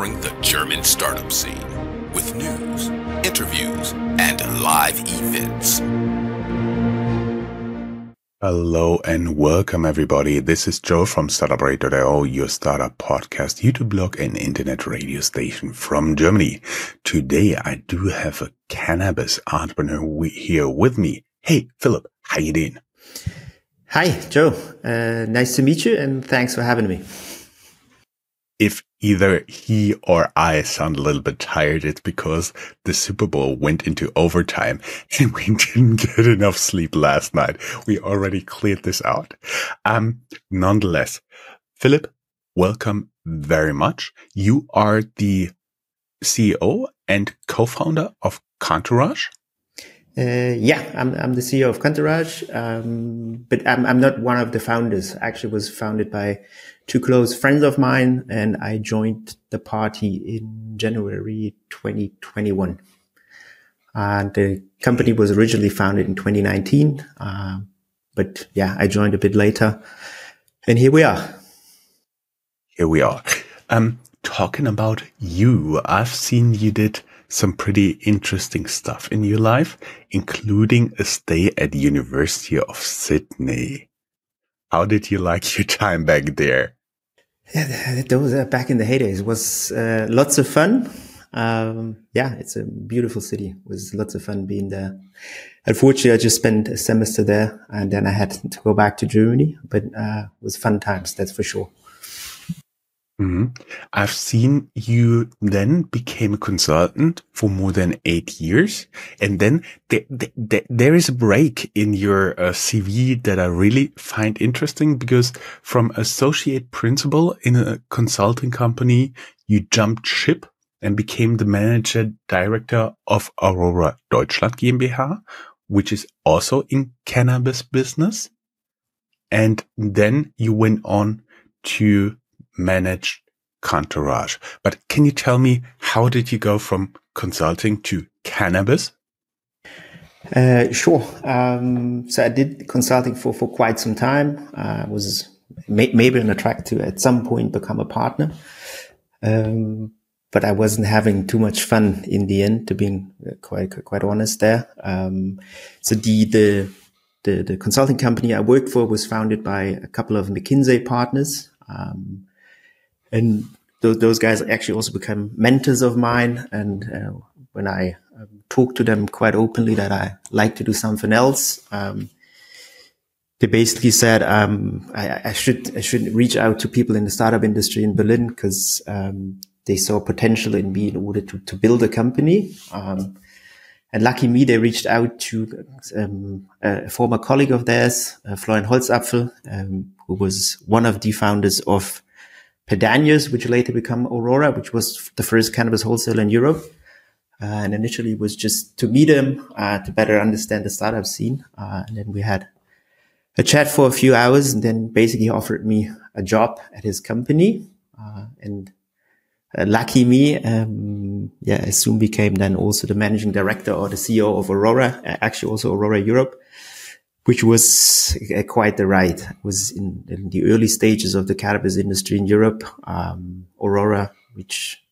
covering the German startup scene with news, interviews, and live events. Hello and welcome everybody. This is Joe from Startuprad.io, your startup podcast, YouTube blog and internet radio station from Germany. Today I do have a cannabis entrepreneur here with me. Hey, Philip, how you doing? Hi, Joe. Uh, nice to meet you and thanks for having me if either he or I sound a little bit tired, it's because the Super Bowl went into overtime and we didn't get enough sleep last night. We already cleared this out. Um, nonetheless, Philip, welcome very much. You are the CEO and co-founder of Cantourage. Uh, yeah, I'm, I'm the CEO of Cantourage, um, but I'm, I'm not one of the founders. Actually, was founded by two close friends of mine, and I joined the party in January 2021. And the company was originally founded in 2019, uh, but yeah, I joined a bit later, and here we are. Here we are. Um, talking about you, I've seen you did some pretty interesting stuff in your life, including a stay at University of Sydney. How did you like your time back there? Yeah, those uh, back in the heydays was uh, lots of fun. Um, yeah, it's a beautiful city. It was lots of fun being there. Unfortunately, I just spent a semester there and then I had to go back to Germany, but uh, it was fun times, that's for sure. Mm-hmm. I've seen you then became a consultant for more than eight years. And then th- th- th- there is a break in your uh, CV that I really find interesting because from associate principal in a consulting company, you jumped ship and became the manager director of Aurora Deutschland GmbH, which is also in cannabis business. And then you went on to managed Cantourage. But can you tell me how did you go from consulting to cannabis? Uh, sure. Um, so I did consulting for, for quite some time. I uh, was may, maybe on a track to at some point become a partner. Um, but I wasn't having too much fun in the end, to be quite quite honest there. Um, so the, the the the consulting company I worked for was founded by a couple of McKinsey partners. Um, and th- those guys actually also become mentors of mine. And uh, when I um, talk to them quite openly that I like to do something else, um, they basically said um, I, I, should I should reach out to people in the startup industry in Berlin because um, they saw potential in me in order to, to build a company. Um, and lucky me, they reached out to um, a former colleague of theirs, uh, Florian Holzapfel, um, who was one of the founders of Pedanios, which later became Aurora, which was the first cannabis wholesaler in Europe. Uh, and initially was just to meet him, uh, to better understand the startup scene. Uh, and then we had a chat for a few hours and then basically offered me a job at his company. Uh, and uh, lucky me, um, yeah, I soon became then also the managing director or the CEO of Aurora, actually also Aurora Europe which was uh, quite the ride. It was in, in, the early stages of the cannabis industry in Europe. Um, Aurora, which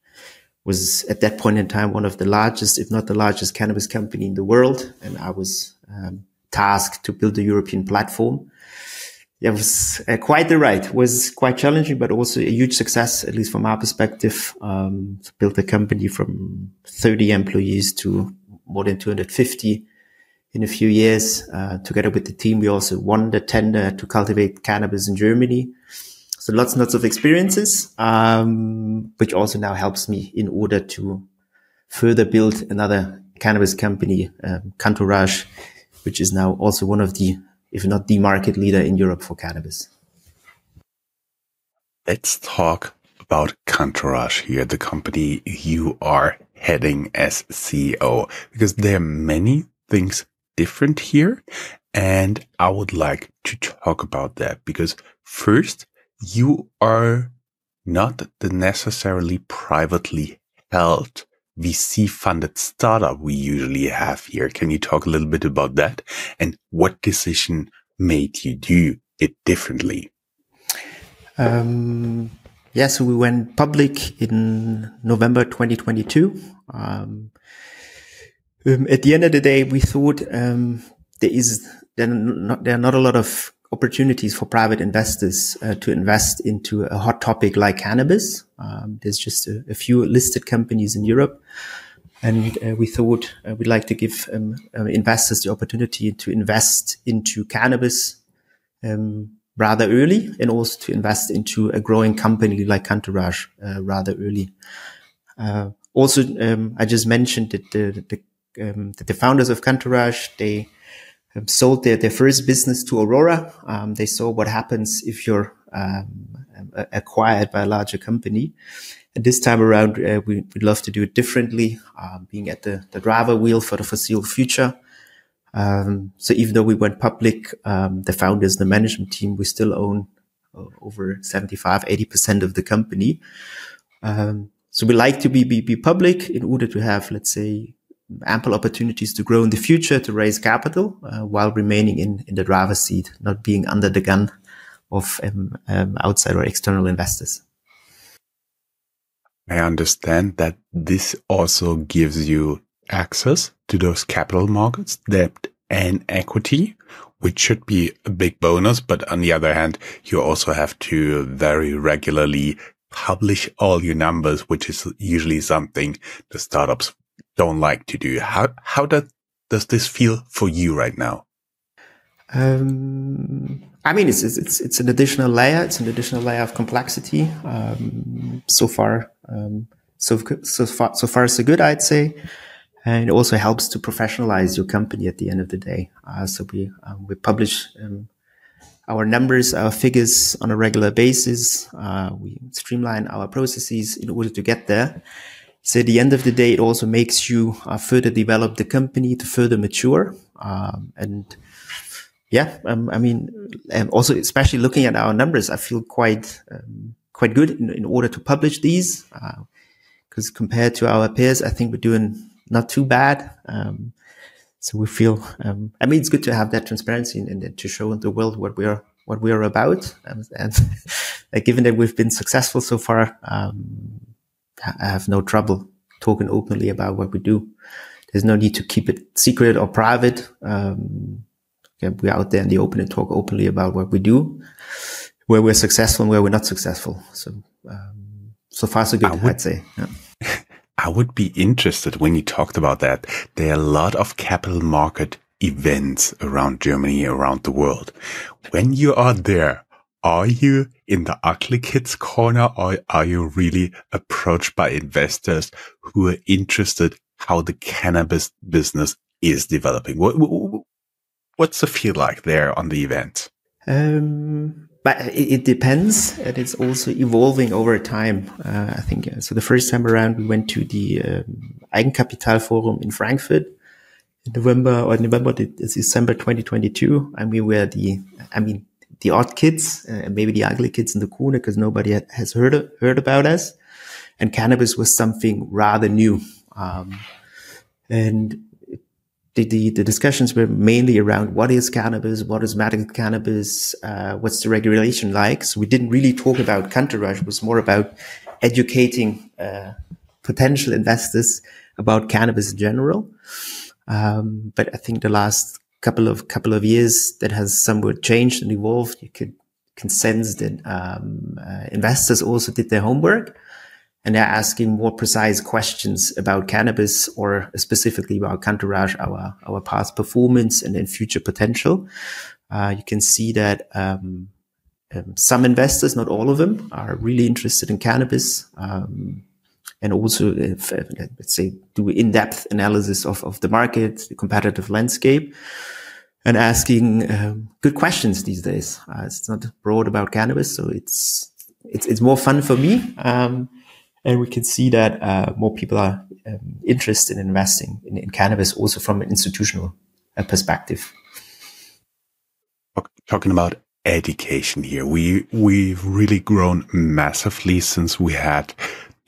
was at that point in time one of the largest, if not the largest cannabis company in the world. And I was um, tasked to build a European platform. It was uh, quite the ride. It was quite challenging, but also a huge success, at least from our perspective. Um, a company from 30 employees to more than 250 in a few years. Uh, together with the team, we also won the tender to cultivate cannabis in Germany. So lots and lots of experiences, um, which also now helps me in order to further build another cannabis company, um, Cantourage, which is now also one of the, if not the market leader in Europe for cannabis. Let's talk about Cantourage here, the company you are heading as CEO, because there are many things different here. And I would like to talk about that because first, you are not the necessarily privately held VC funded startup we usually have here. Can you talk a little bit about that and what decision made you do it differently? Um, yeah, so we went public in November 2022. Um, um, at the end of the day, we thought um, there is there are, not, there are not a lot of opportunities for private investors uh, to invest into a hot topic like cannabis. Um, there's just a, a, few listed companies in Europe, and uh, we thought uh, we'd like to give um, uh, investors the opportunity to invest into cannabis um, rather early, and also to invest into a growing company like Cantourage uh, rather early. Uh, also, um, I just mentioned that the, the um, that the founders of Cantourage they um, sold their, their first business to Aurora. Um, they saw what happens if you're um, acquired by a larger company. And this time around, uh, we, would love to do it differently, uh, being at the, the driver wheel for the foreseeable future. Um, so even though we went public, um, the founders, the management team, we still own uh, over 75, 80% of the company. Um, so we like to be, be, be public in order to have, let's say, ample opportunities to grow in the future, to raise capital, uh, while remaining in, in the driver's seat, not being under the gun of um, um, outside or external investors. I understand that this also gives you access to those capital markets, debt and equity, which should be a big bonus. But on the other hand, you also have to very regularly publish all your numbers, which is usually something the startups don't like to do. How how does does this feel for you right now? Um, I mean, it's, it's it's an additional layer. It's an additional layer of complexity. Um, so far, um, so so far so far so good, I'd say. And it also helps to professionalize your company at the end of the day. Uh, so we um, we publish um, our numbers, our figures on a regular basis. Uh, we streamline our processes in order to get there. So at the end of the day, it also makes you uh, further develop the company to further mature. Um, and yeah, um, I mean, and also especially looking at our numbers, I feel quite um, quite good in, in, order to publish these because uh, compared to our peers, I think we're doing not too bad. Um, so we feel, um, I mean, it's good to have that transparency and, and, to show the world what we are what we are about. and, and given that we've been successful so far, um, have no trouble talking openly about what we do. There's no need to keep it secret or private. Um, we're out there in the open and talk openly about what we do, where we're successful and where we're not successful. So, um, so far so good, would, I'd say. Yeah. I would be interested when you talked about that. There are a lot of capital market events around Germany, around the world. When you are there, are you in the ugly kids corner or are you really approached by investors who are interested how the cannabis business is developing? What, what's the feel like there on the event? Um, but it, depends and it's also evolving over time. Uh, I think uh, so. The first time around, we went to the um, Eigenkapitalforum in Frankfurt in November or November, December 2022. And we were the, I mean, the odd kids, uh, maybe the ugly kids in the corner because nobody has heard heard about us. And cannabis was something rather new. Um, and the, the, the, discussions were mainly around what is cannabis, what is medical cannabis, uh, what's the regulation like. So we didn't really talk about Cantourage. It was more about educating uh, potential investors about cannabis in general. Um, but I think the last couple of couple of years that has somewhat changed and evolved. You could can sense that um, uh, investors also did their homework and they're asking more precise questions about cannabis or specifically about Cantourage, our our past performance and then future potential. Uh, you can see that um, um, some investors, not all of them, are really interested in cannabis. Um, and also, if, let's say, do in-depth analysis of, of the market, the competitive landscape, and asking um, good questions these days. Uh, it's not broad about cannabis, so it's it's it's more fun for me, um, and we can see that uh, more people are um, interested in investing in, in, cannabis, also from an institutional uh, perspective. Talking about education here, we we've really grown massively since we had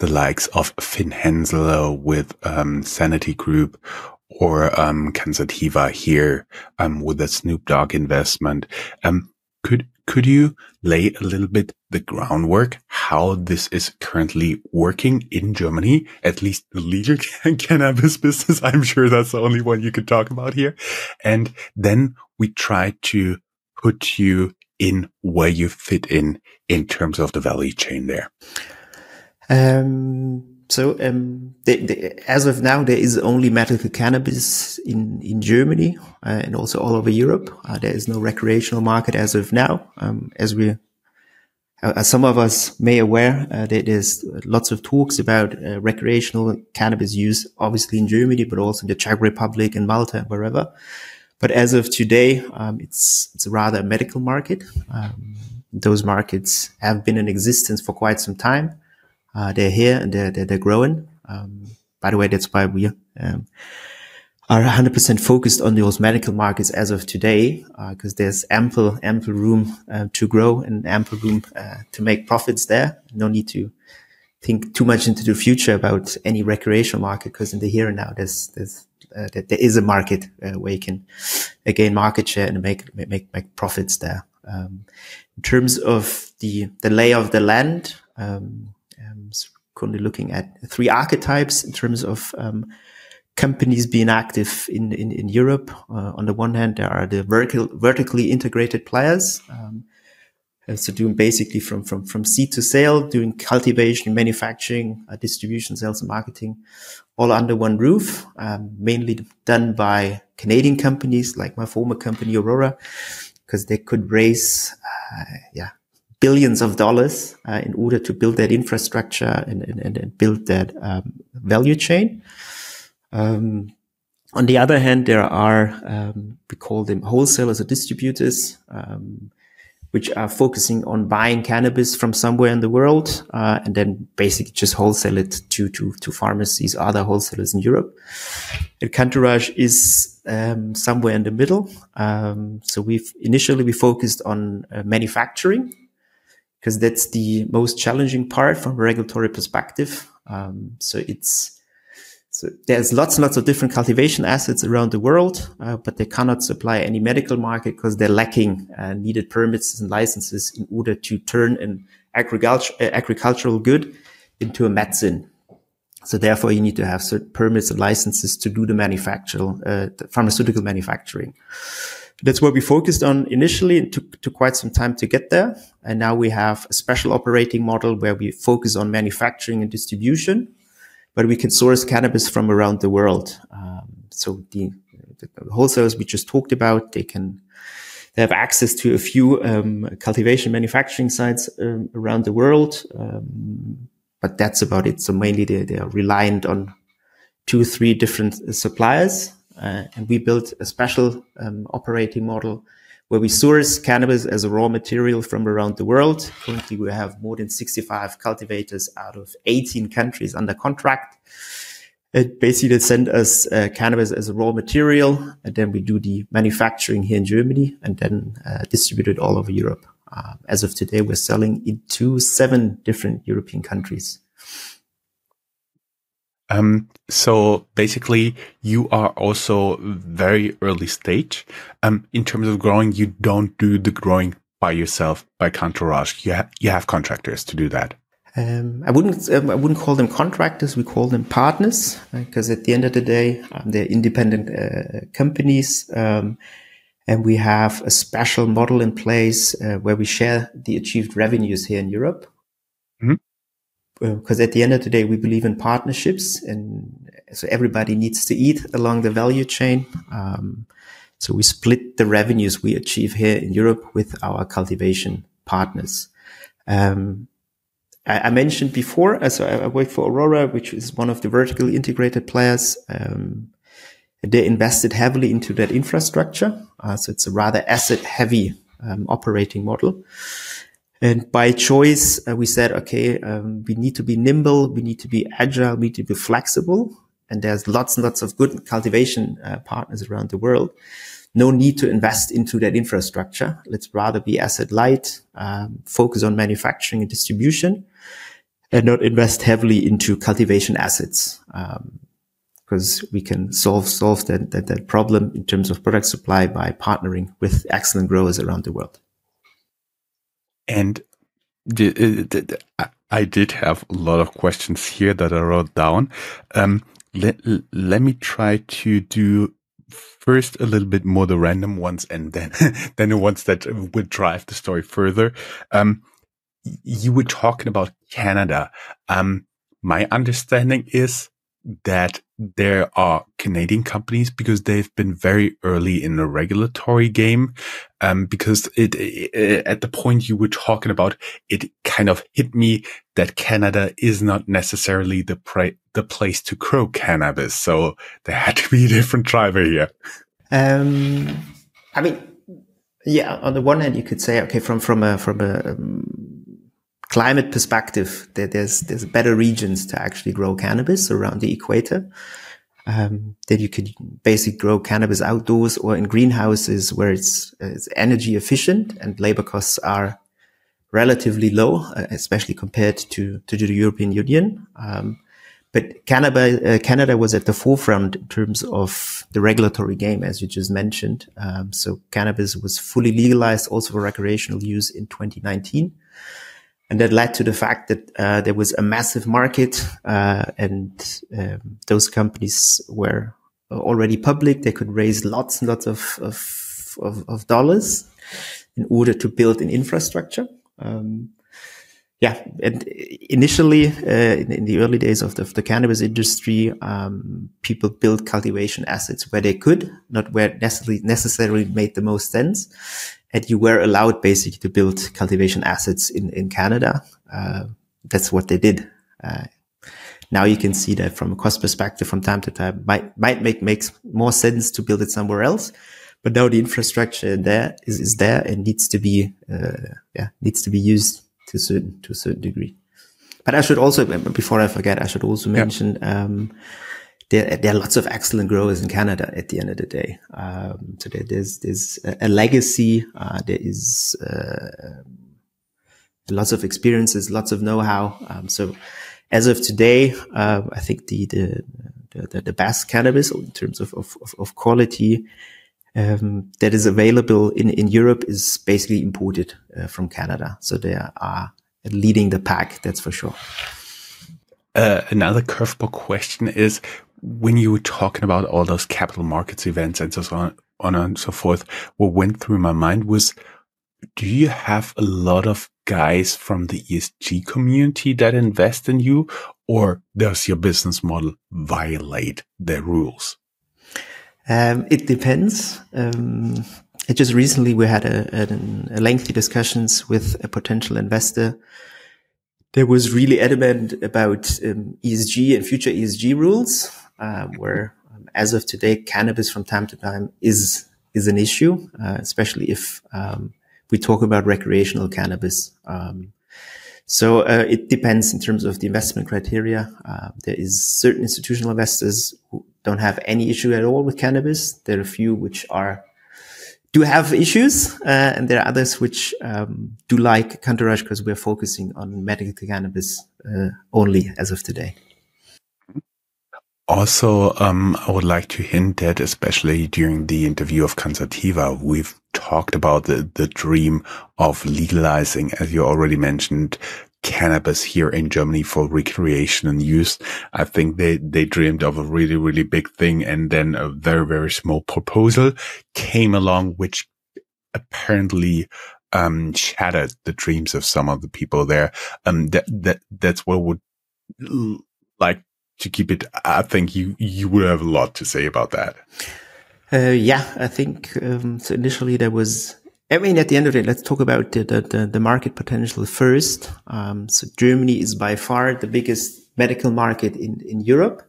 the likes of Finn Hensel with um, Sanity Group or um, Cansativa here um, with the Snoop Dogg investment. Um, could could you lay a little bit the groundwork how this is currently working in Germany, at least the legal cannabis business? I'm sure that's the only one you could talk about here. And then we try to put you in where you fit in in terms of the value chain there. Um, so um, the, the, as of now, there is only medical cannabis in in Germany uh, and also all over Europe. Uh, there is no recreational market as of now. Um, as we, uh, as some of us may aware, uh, there, there's lots of talks about uh, recreational cannabis use, obviously in Germany, but also in the Czech Republic and Malta, wherever. But as of today, um, it's it's rather a medical market. Um, those markets have been in existence for quite some time. Uh, they're here and they're, they're, they're growing. Um, by the way, that's why we um, are 100% focused on those medical markets as of today, because uh, there's ample, ample room uh, to grow and ample room uh, to make profits there. No need to think too much into the future about any recreational market, because in the here and now, there's, there's, uh, there is a market uh, where you can gain market share and make, make, make profits there. Um, in terms of the, the lay of the land, um, um, currently looking at three archetypes in terms of um, companies being active in in, in Europe. Uh, on the one hand, there are the vertical, vertically integrated players. Um, uh, so doing basically from from from seed to sale, doing cultivation, manufacturing, uh, distribution, sales, and marketing, all under one roof. Um, mainly done by Canadian companies like my former company Aurora, because they could raise, uh, yeah, billions of dollars uh, in order to build that infrastructure and, and, and build that um, value chain. Um, on the other hand, there are, um, we call them wholesalers or distributors, um, which are focusing on buying cannabis from somewhere in the world, uh, and then basically just wholesale it to, to, to pharmacies, or other wholesalers in Europe. And Cantourage is, um, somewhere in the middle. Um, so we've initially, we focused on uh, manufacturing because that's the most challenging part from a regulatory perspective. Um, so it's so there's lots and lots of different cultivation assets around the world, uh, but they cannot supply any medical market because they're lacking uh, needed permits and licenses in order to turn an agriculture, uh, agricultural good into a medicine. So therefore, you need to have certain permits and licenses to do the uh, the pharmaceutical manufacturing. That's what we focused on initially. It took, took quite some time to get there. And now we have a special operating model where we focus on manufacturing and distribution, but we can source cannabis from around the world. Um, so the, the, wholesalers we just talked about, they can, they have access to a few um, cultivation manufacturing sites um, around the world. Um, but that's about it. So mainly they, they are reliant on two, three different suppliers uh, and we built a special um, operating model where we source cannabis as a raw material from around the world. Currently, we have more than 65 cultivators out of 18 countries under contract. It basically send us uh, cannabis as a raw material, and then we do the manufacturing here in Germany, and then uh, distribute it all over Europe. Uh, as of today, we're selling into seven different European countries. Um, so basically, you are also very early stage. Um, in terms of growing, you don't do the growing by yourself by Cantourage. You have you have contractors to do that. Um, I wouldn't um, I wouldn't call them contractors. We call them partners because uh, at the end of the day, um, they're independent uh, companies, um, and we have a special model in place uh, where we share the achieved revenues here in Europe. Because at the end of the day, we believe in partnerships, and so everybody needs to eat along the value chain. Um, so we split the revenues we achieve here in Europe with our cultivation partners. Um, I, I, mentioned before, uh, so I, I work for Aurora, which is one of the vertically integrated players. Um, they invested heavily into that infrastructure, uh, so it's a rather asset heavy um, operating model. And by choice, uh, we said, okay, um, we need to be nimble, we need to be agile, we need to be flexible. And there's lots and lots of good cultivation uh, partners around the world. No need to invest into that infrastructure. Let's rather be asset light, um, focus on manufacturing and distribution, and not invest heavily into cultivation assets. Um, because we can solve solve that, that that problem in terms of product supply by partnering with excellent growers around the world. And the, I did have a lot of questions here that I wrote down. Um, let, let me try to do first a little bit more the random ones and then, then the ones that would drive the story further. Um, you were talking about Canada. Um, my understanding is that there are Canadian companies because they've been very early in the regulatory game. Um, because it, it, at the point you were talking about, it kind of hit me that Canada is not necessarily the pra- the place to grow cannabis. So there had to be a different driver here. Um, I mean, yeah, on the one hand, you could say, okay, from, from a, from a, um, climate perspective, there, there's there's better regions to actually grow cannabis around the equator. Um, that you could basically grow cannabis outdoors or in greenhouses where it's, it's energy efficient and labor costs are relatively low, uh, especially compared to, to the European Union. Um, but Canada, uh, Canada was at the forefront in terms of the regulatory game, as you just mentioned. Um, so cannabis was fully legalized also for recreational use in 2019. And that led to the fact that uh, there was a massive market, uh, and um, those companies were already public. They could raise lots and lots of of, of, of dollars in order to build an infrastructure. Um, yeah, and initially uh, in, in, the early days of the, of the cannabis industry, um, people built cultivation assets where they could, not where necessarily necessarily made the most sense and you were allowed basically to build cultivation assets in, in Canada. Uh, that's what they did. Uh, now you can see that from a cost perspective from time to time might, might make, makes more sense to build it somewhere else. But now the infrastructure there is, is there and needs to be, uh, yeah, needs to be used to a certain, to a certain degree. But I should also, before I forget, I should also mention, um, there, there are lots of excellent growers in Canada at the end of the day. Um, so there, there's, there's a, legacy. Uh, there is, uh, lots of experiences, lots of know-how. Um, so as of today, uh, I think the, the, the, the, best cannabis in terms of, of, of quality, um, that is available in, in Europe is basically imported uh, from Canada. So they are leading the pack. That's for sure. Uh, another curveball question is when you were talking about all those capital markets events and so on, on and so forth, what went through my mind was, do you have a lot of guys from the ESG community that invest in you or does your business model violate the rules? Um, it depends. Um, it just recently we had a, a, a lengthy discussions with a potential investor that was really adamant about um, ESG and future ESG rules where um, as of today, cannabis from time to time is is an issue, uh, especially if um, we talk about recreational cannabis. Um, so uh, it depends in terms of the investment criteria. Uh, there is certain institutional investors who don't have any issue at all with cannabis. There are a few which are do have issues, uh, and there are others which um, do like Cantourage because we're focusing on medical cannabis uh, only as of today. Also, um, I would like to hint that, especially during the interview of Cansativa, we've talked about the, the dream of legalizing, as you already mentioned, cannabis here in Germany for recreation and use. I think they, they dreamed of a really, really big thing. And then a very, very small proposal came along, which apparently, um, shattered the dreams of some of the people there. Um, that, that, that's what would like to keep it, I think you you would have a lot to say about that. Uh, yeah, I think um, so. Initially, there was. I mean, at the end of it, let's talk about the the, the market potential first. Um, so Germany is by far the biggest medical market in in Europe,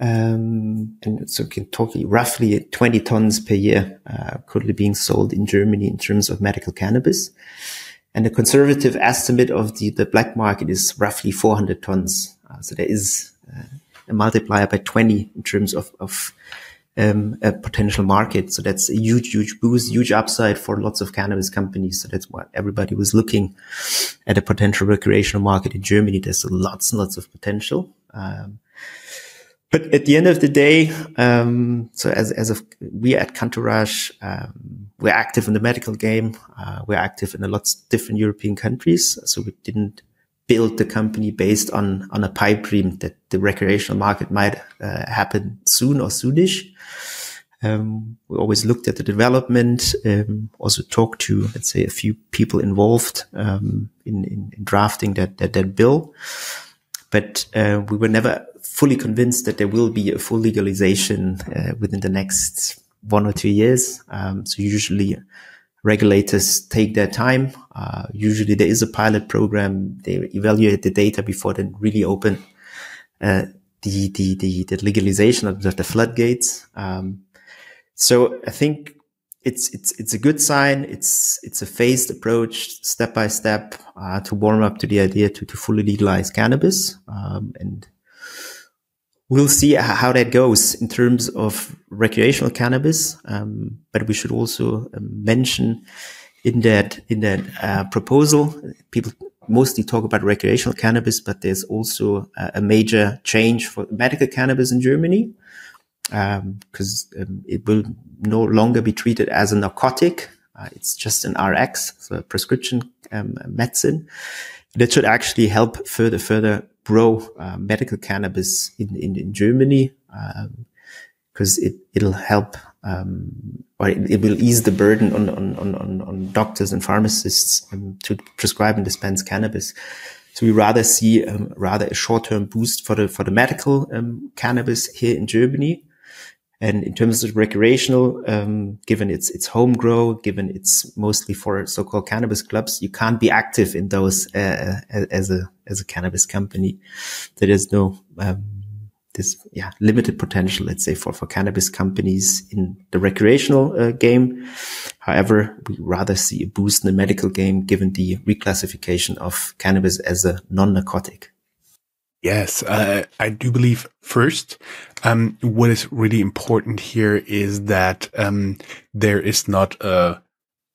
um, and so can talk roughly 20 tons per year uh, currently being sold in Germany in terms of medical cannabis. And the conservative estimate of the, the black market is roughly 400 tons. Uh, so there is a multiplier by 20 in terms of, of um, a potential market. So that's a huge, huge boost, huge upside for lots of cannabis companies. So that's why everybody was looking at a potential recreational market in Germany. There's lots and lots of potential. Um, but at the end of the day, um, so as, as of we at Cantourage, um, we're active in the medical game. Uh, we're active in a lot of different European countries. So we didn't build the company based on, on a pipe dream that the recreational market might uh, happen soon or soonish. Um, we always looked at the development, um, also talked to, let's say, a few people involved um, in, in, in, drafting that, that, that bill. But uh, we were never fully convinced that there will be a full legalization uh, within the next one or two years. Um, so usually regulators take their time. Uh, usually there is a pilot program. They evaluate the data before they really open uh, the, the, the, the, legalization of the, floodgates. Um, so I think it's, it's, it's a good sign. It's, it's a phased approach, step by step, uh, to warm up to the idea to, to fully legalize cannabis. Um, and we'll see how that goes in terms of recreational cannabis. Um, but we should also um, mention in that in that uh, proposal, people mostly talk about recreational cannabis, but there's also a, a major change for medical cannabis in Germany because um, um, it will no longer be treated as a narcotic. Uh, it's just an RX, so a prescription um, medicine. That should actually help further further grow uh, medical cannabis in, in, in Germany because um, it, it'll help um, or it, it, will ease the burden on, on, on, on doctors and pharmacists um, to prescribe and dispense cannabis. So we rather see um, rather a short-term boost for the for the medical um, cannabis here in Germany, and in terms of recreational, um, given it's it's home grow, given it's mostly for so-called cannabis clubs, you can't be active in those uh, as a as a cannabis company. There is no um, this yeah limited potential, let's say, for for cannabis companies in the recreational uh, game. However, we rather see a boost in the medical game, given the reclassification of cannabis as a non-narcotic. Yes, uh, I do believe first, um, what is really important here is that um, there is not a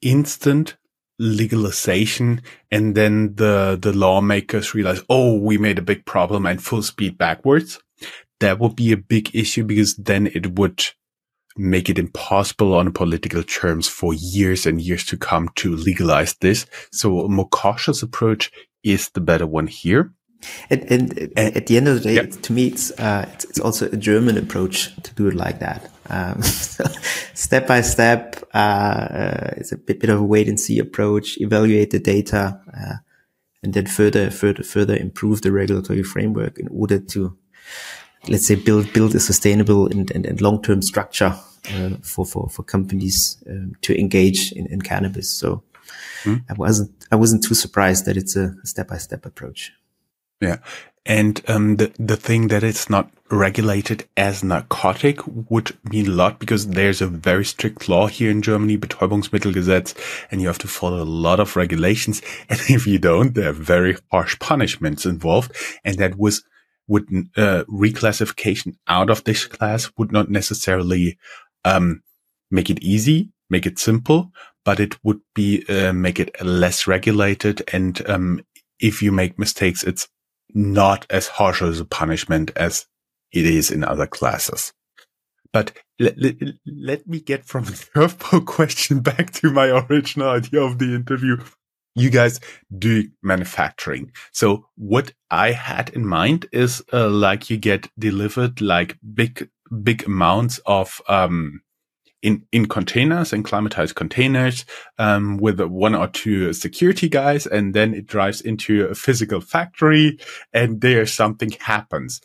instant legalization and then the the lawmakers realize, oh, we made a big problem and full speed backwards. That would be a big issue because then it would make it impossible on political terms for years and years to come to legalize this. So a more cautious approach is the better one here. And, and, at the end of the day, to me, it's, uh, it's, it's also a German approach to do it like that. Um, so step by step, uh, uh, it's a bit, bit of a wait and see approach. Evaluate the data, uh, and then further, further, further improve the regulatory framework in order to, let's say, build build a sustainable and, and, and long term structure uh, for for for companies um, to engage in, in cannabis. So. Mm. I wasn't I wasn't too surprised that it's a step by step approach. Yeah. And um, the the thing that it's not regulated as narcotic would mean a lot because there's a very strict law here in Germany, Betäubungsmittelgesetz, and you have to follow a lot of regulations. And if you don't, there are very harsh punishments involved. And that was would uh, reclassification out of this class would not necessarily um, make it easy, make it simple, but it would be uh, make it less regulated. And um, if you make mistakes, it's not as harsh as a punishment as it is in other classes. But let, let, let me get from the curveball question back to my original idea of the interview. You guys do manufacturing. So what I had in mind is uh, like you get delivered like big, big amounts of, um, in, in containers and climatized containers um, with one or two security guys, and then it drives into a physical factory, and there something happens.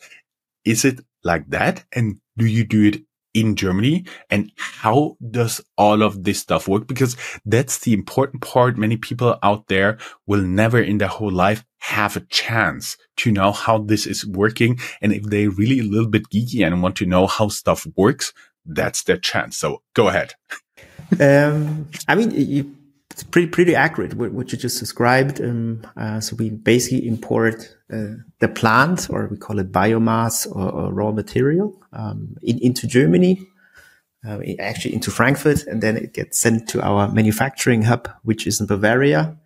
Is it like that? And do you do it in Germany? And how does all of this stuff work? Because that's the important part. Many people out there will never in their whole life have a chance to know how this is working. And if they're really a little bit geeky and want to know how stuff works, that's their chance. So go ahead. um, I mean, you, it's pretty pretty accurate what, what you just described. Um, uh, so we basically import uh, the plant, or we call it biomass or, or raw material, um, in, into Germany, uh, actually into Frankfurt, and then it gets sent to our manufacturing hub, which is in Bavaria.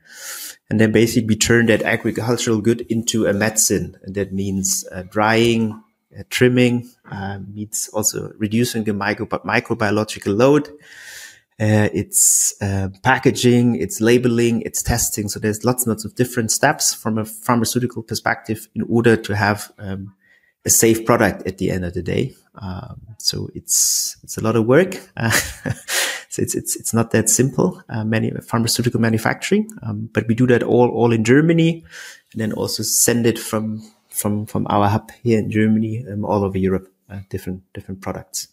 And then basically we turn that agricultural good into a medicine, and that means uh, drying, uh, trimming uh, means also reducing the micro microbiological load. uh, it's uh, packaging, it's labeling, it's testing. So there's lots and lots of different steps from a pharmaceutical perspective in order to have um, a safe product at the end of the day. Um, so it's it's a lot of work. So it's it's it's not that simple. Uh, many pharmaceutical manufacturing, um, but we do that all all in Germany, and then also send it from from from our hub here in Germany um, all over Europe. Uh, different different products.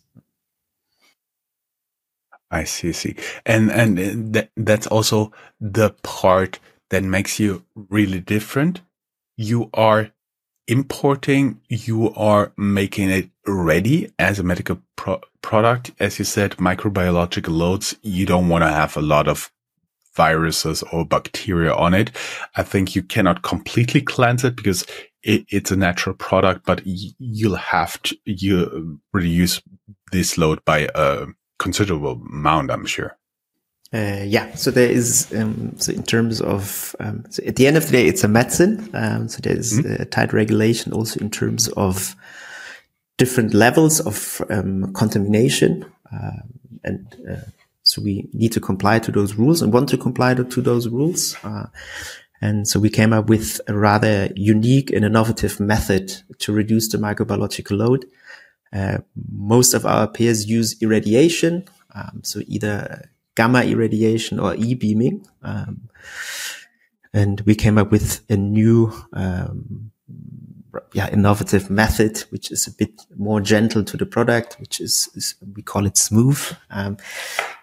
I see, see, and and that that's also the part that makes you really different. You are importing, you are making it ready as a medical pro product. As you said, microbiological loads, you don't want to have a lot of viruses or bacteria on it. I think you cannot completely cleanse it because it, it's a natural product, but you'll have to you reduce this load by a considerable amount, I'm sure. Uh, yeah, so there is, um, so in terms of, um, so at the end of the day, it's a medicine. Um, so there's mm-hmm. a tight regulation also in terms of different levels of um, contamination. Uh, and uh, so we need to comply to those rules and want to comply to, to those rules. And so we came up with a rather unique and innovative method to reduce the microbiological load. Uh, most of our peers use irradiation. Um, so either gamma irradiation or e-beaming. Um, and we came up with a new, um, yeah, innovative method, which is a bit more gentle to the product, which is, is we call it smooth. Um,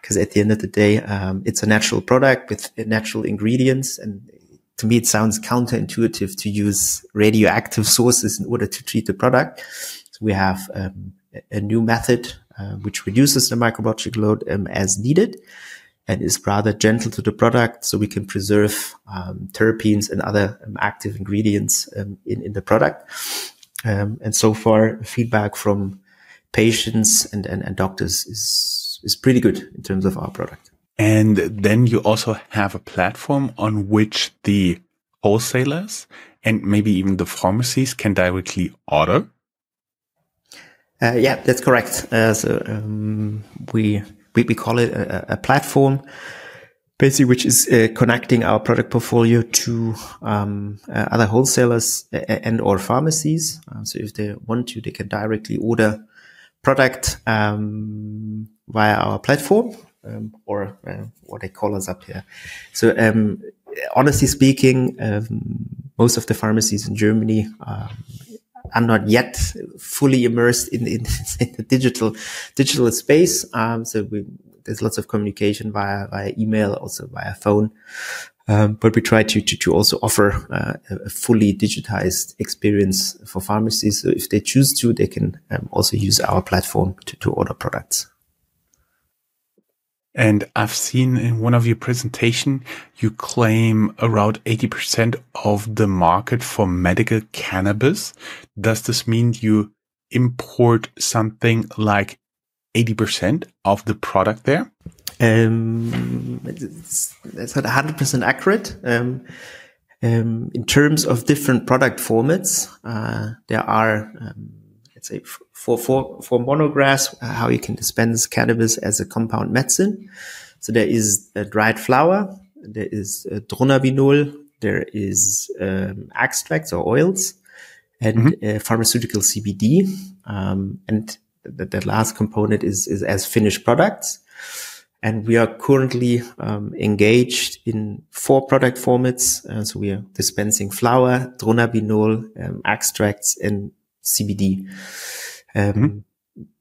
cause at the end of the day, um, it's a natural product with natural ingredients. And to me, it sounds counterintuitive to use radioactive sources in order to treat the product. So we have, um, a new method uh, which reduces the microbiological load um, as needed and is rather gentle to the product so we can preserve um, terpenes and other um, active ingredients um, in, in the product. Um, and so far, feedback from patients and, and, and doctors is, is pretty good in terms of our product. And then you also have a platform on which the wholesalers and maybe even the pharmacies can directly order uh, yeah, that's correct. Uh, so um, we, we, we call it a, a platform, basically, which is uh, connecting our product portfolio to um, uh, other wholesalers and or pharmacies. Uh, so if they want to, they can directly order product um, via our platform um, or uh, what they call us up here. So um, honestly speaking, um, most of the pharmacies in Germany um, are not yet fully immersed in, in, in the digital digital space. Um, so we, there's lots of communication via via email, also via phone. Um, but we try to, to, to also offer uh, a fully digitized experience for pharmacies. So if they choose to, they can um, also use our platform to, to order products. And I've seen in one of your presentation, you claim around 80% of the market for medical cannabis. Does this mean you import something like 80% of the product there? Um, it's, it's not 100% accurate. Um, um, in terms of different product formats, uh, there are um, let's say for, for, for monographs, uh, how you can dispense cannabis as a compound medicine. So there is a dried flower, there is dronabinol, there is um, extracts or oils, and mm-hmm. uh, pharmaceutical CBD. Um, and the, the, last component is, is as finished products. And we are currently um, engaged in four product formats. Uh, so we are dispensing flower, dronabinol, um, extracts, and CBD. Um, mm-hmm.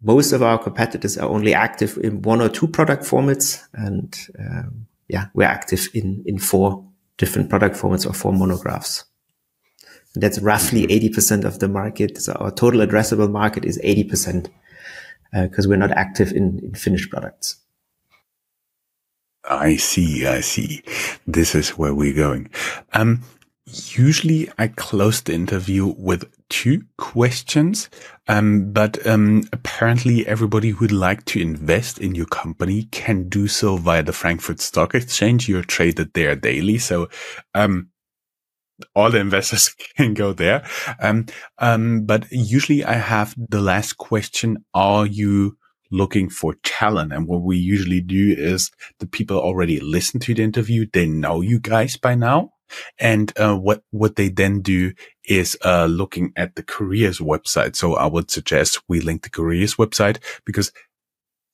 Most of our competitors are only active in one or two product formats, and um, yeah, we're active in in four different product formats or four monographs. And that's roughly mm-hmm. eighty percent of the market. So our total addressable market is eighty percent because uh, we're not active in, in finished products. I see. I see. This is where we're going. Um, usually I close the interview with two questions. Um, but um, apparently everybody who'd like to invest in your company can do so via the Frankfurt Stock Exchange. You're traded there daily. So, um, all the investors can go there. Um, um, but usually I have the last question. Are you looking for talent. And what we usually do is the people already listen to the interview. They know you guys by now. And uh, what what they then do is uh, looking at the careers website. So I would suggest we link the careers website because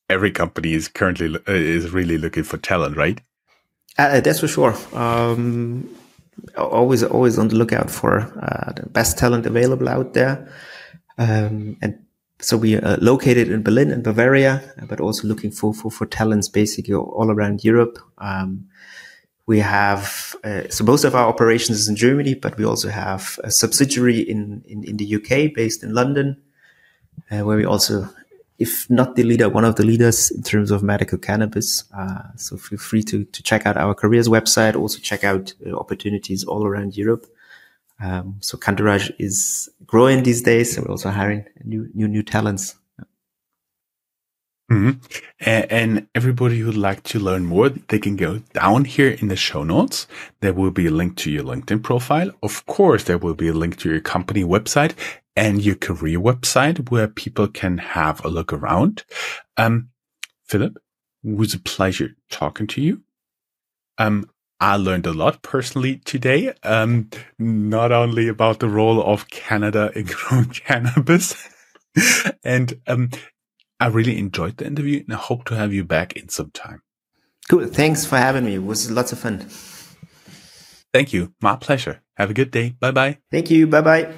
every company is currently uh, is really looking for talent, right? Uh, that's for sure. Um, always always on the lookout for uh, the best talent available out there. Um, and so we are located in Berlin and Bavaria, but also looking for, for, for talents basically all around Europe. Um, we have, uh, so most of our operations is in Germany, but we also have a subsidiary in, in, in the UK based in London, uh, where we also, if not the leader, one of the leaders in terms of medical cannabis. Uh, so feel free to, to check out our careers website, also check out uh, opportunities all around Europe. Um, so Cantourage is growing these days. So we're also hiring new, new, new talents. Mm-hmm. And, and, everybody who'd like to learn more, they can go down here in the show notes. There will be a link to your LinkedIn profile. Of course, there will be a link to your company website and your career website where people can have a look around. Um, Philip, it was a pleasure talking to you. Um, I learned a lot personally today, um, not only about the role of Canada in growing cannabis. and um, I really enjoyed the interview and I hope to have you back in some time. Cool. Thanks for having me. It was lots of fun. Thank you. My pleasure. Have a good day. Bye bye. Thank you. Bye bye.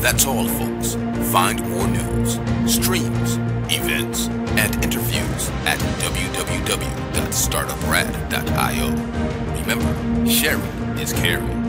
That's all, folks. Find more news, streams, events, and interviews at www.startuprad.io. Remember, sharing is caring.